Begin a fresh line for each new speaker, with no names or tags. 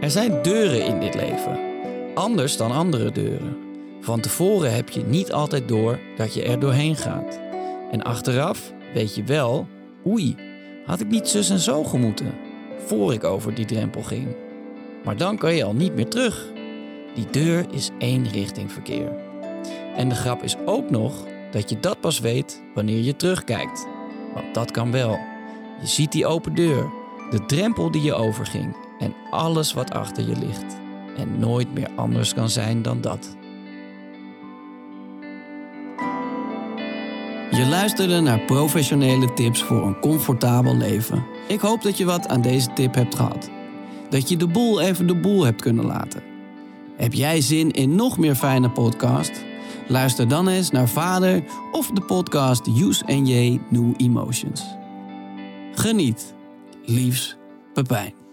Er zijn deuren in dit leven. Anders dan andere deuren. Van tevoren heb je niet altijd door dat je er doorheen gaat. En achteraf weet je wel, oei, had ik niet zus en zo gemoeten, voor ik over die drempel ging. Maar dan kan je al niet meer terug. Die deur is één richting verkeer. En de grap is ook nog dat je dat pas weet wanneer je terugkijkt. Want dat kan wel. Je ziet die open deur, de drempel die je overging en alles wat achter je ligt. En nooit meer anders kan zijn dan dat.
Je luisterde naar professionele tips voor een comfortabel leven. Ik hoop dat je wat aan deze tip hebt gehad. Dat je de boel even de boel hebt kunnen laten. Heb jij zin in nog meer fijne podcast? Luister dan eens naar Vader of de podcast Use NJ New Emotions. Geniet. Liefs, Pepijn.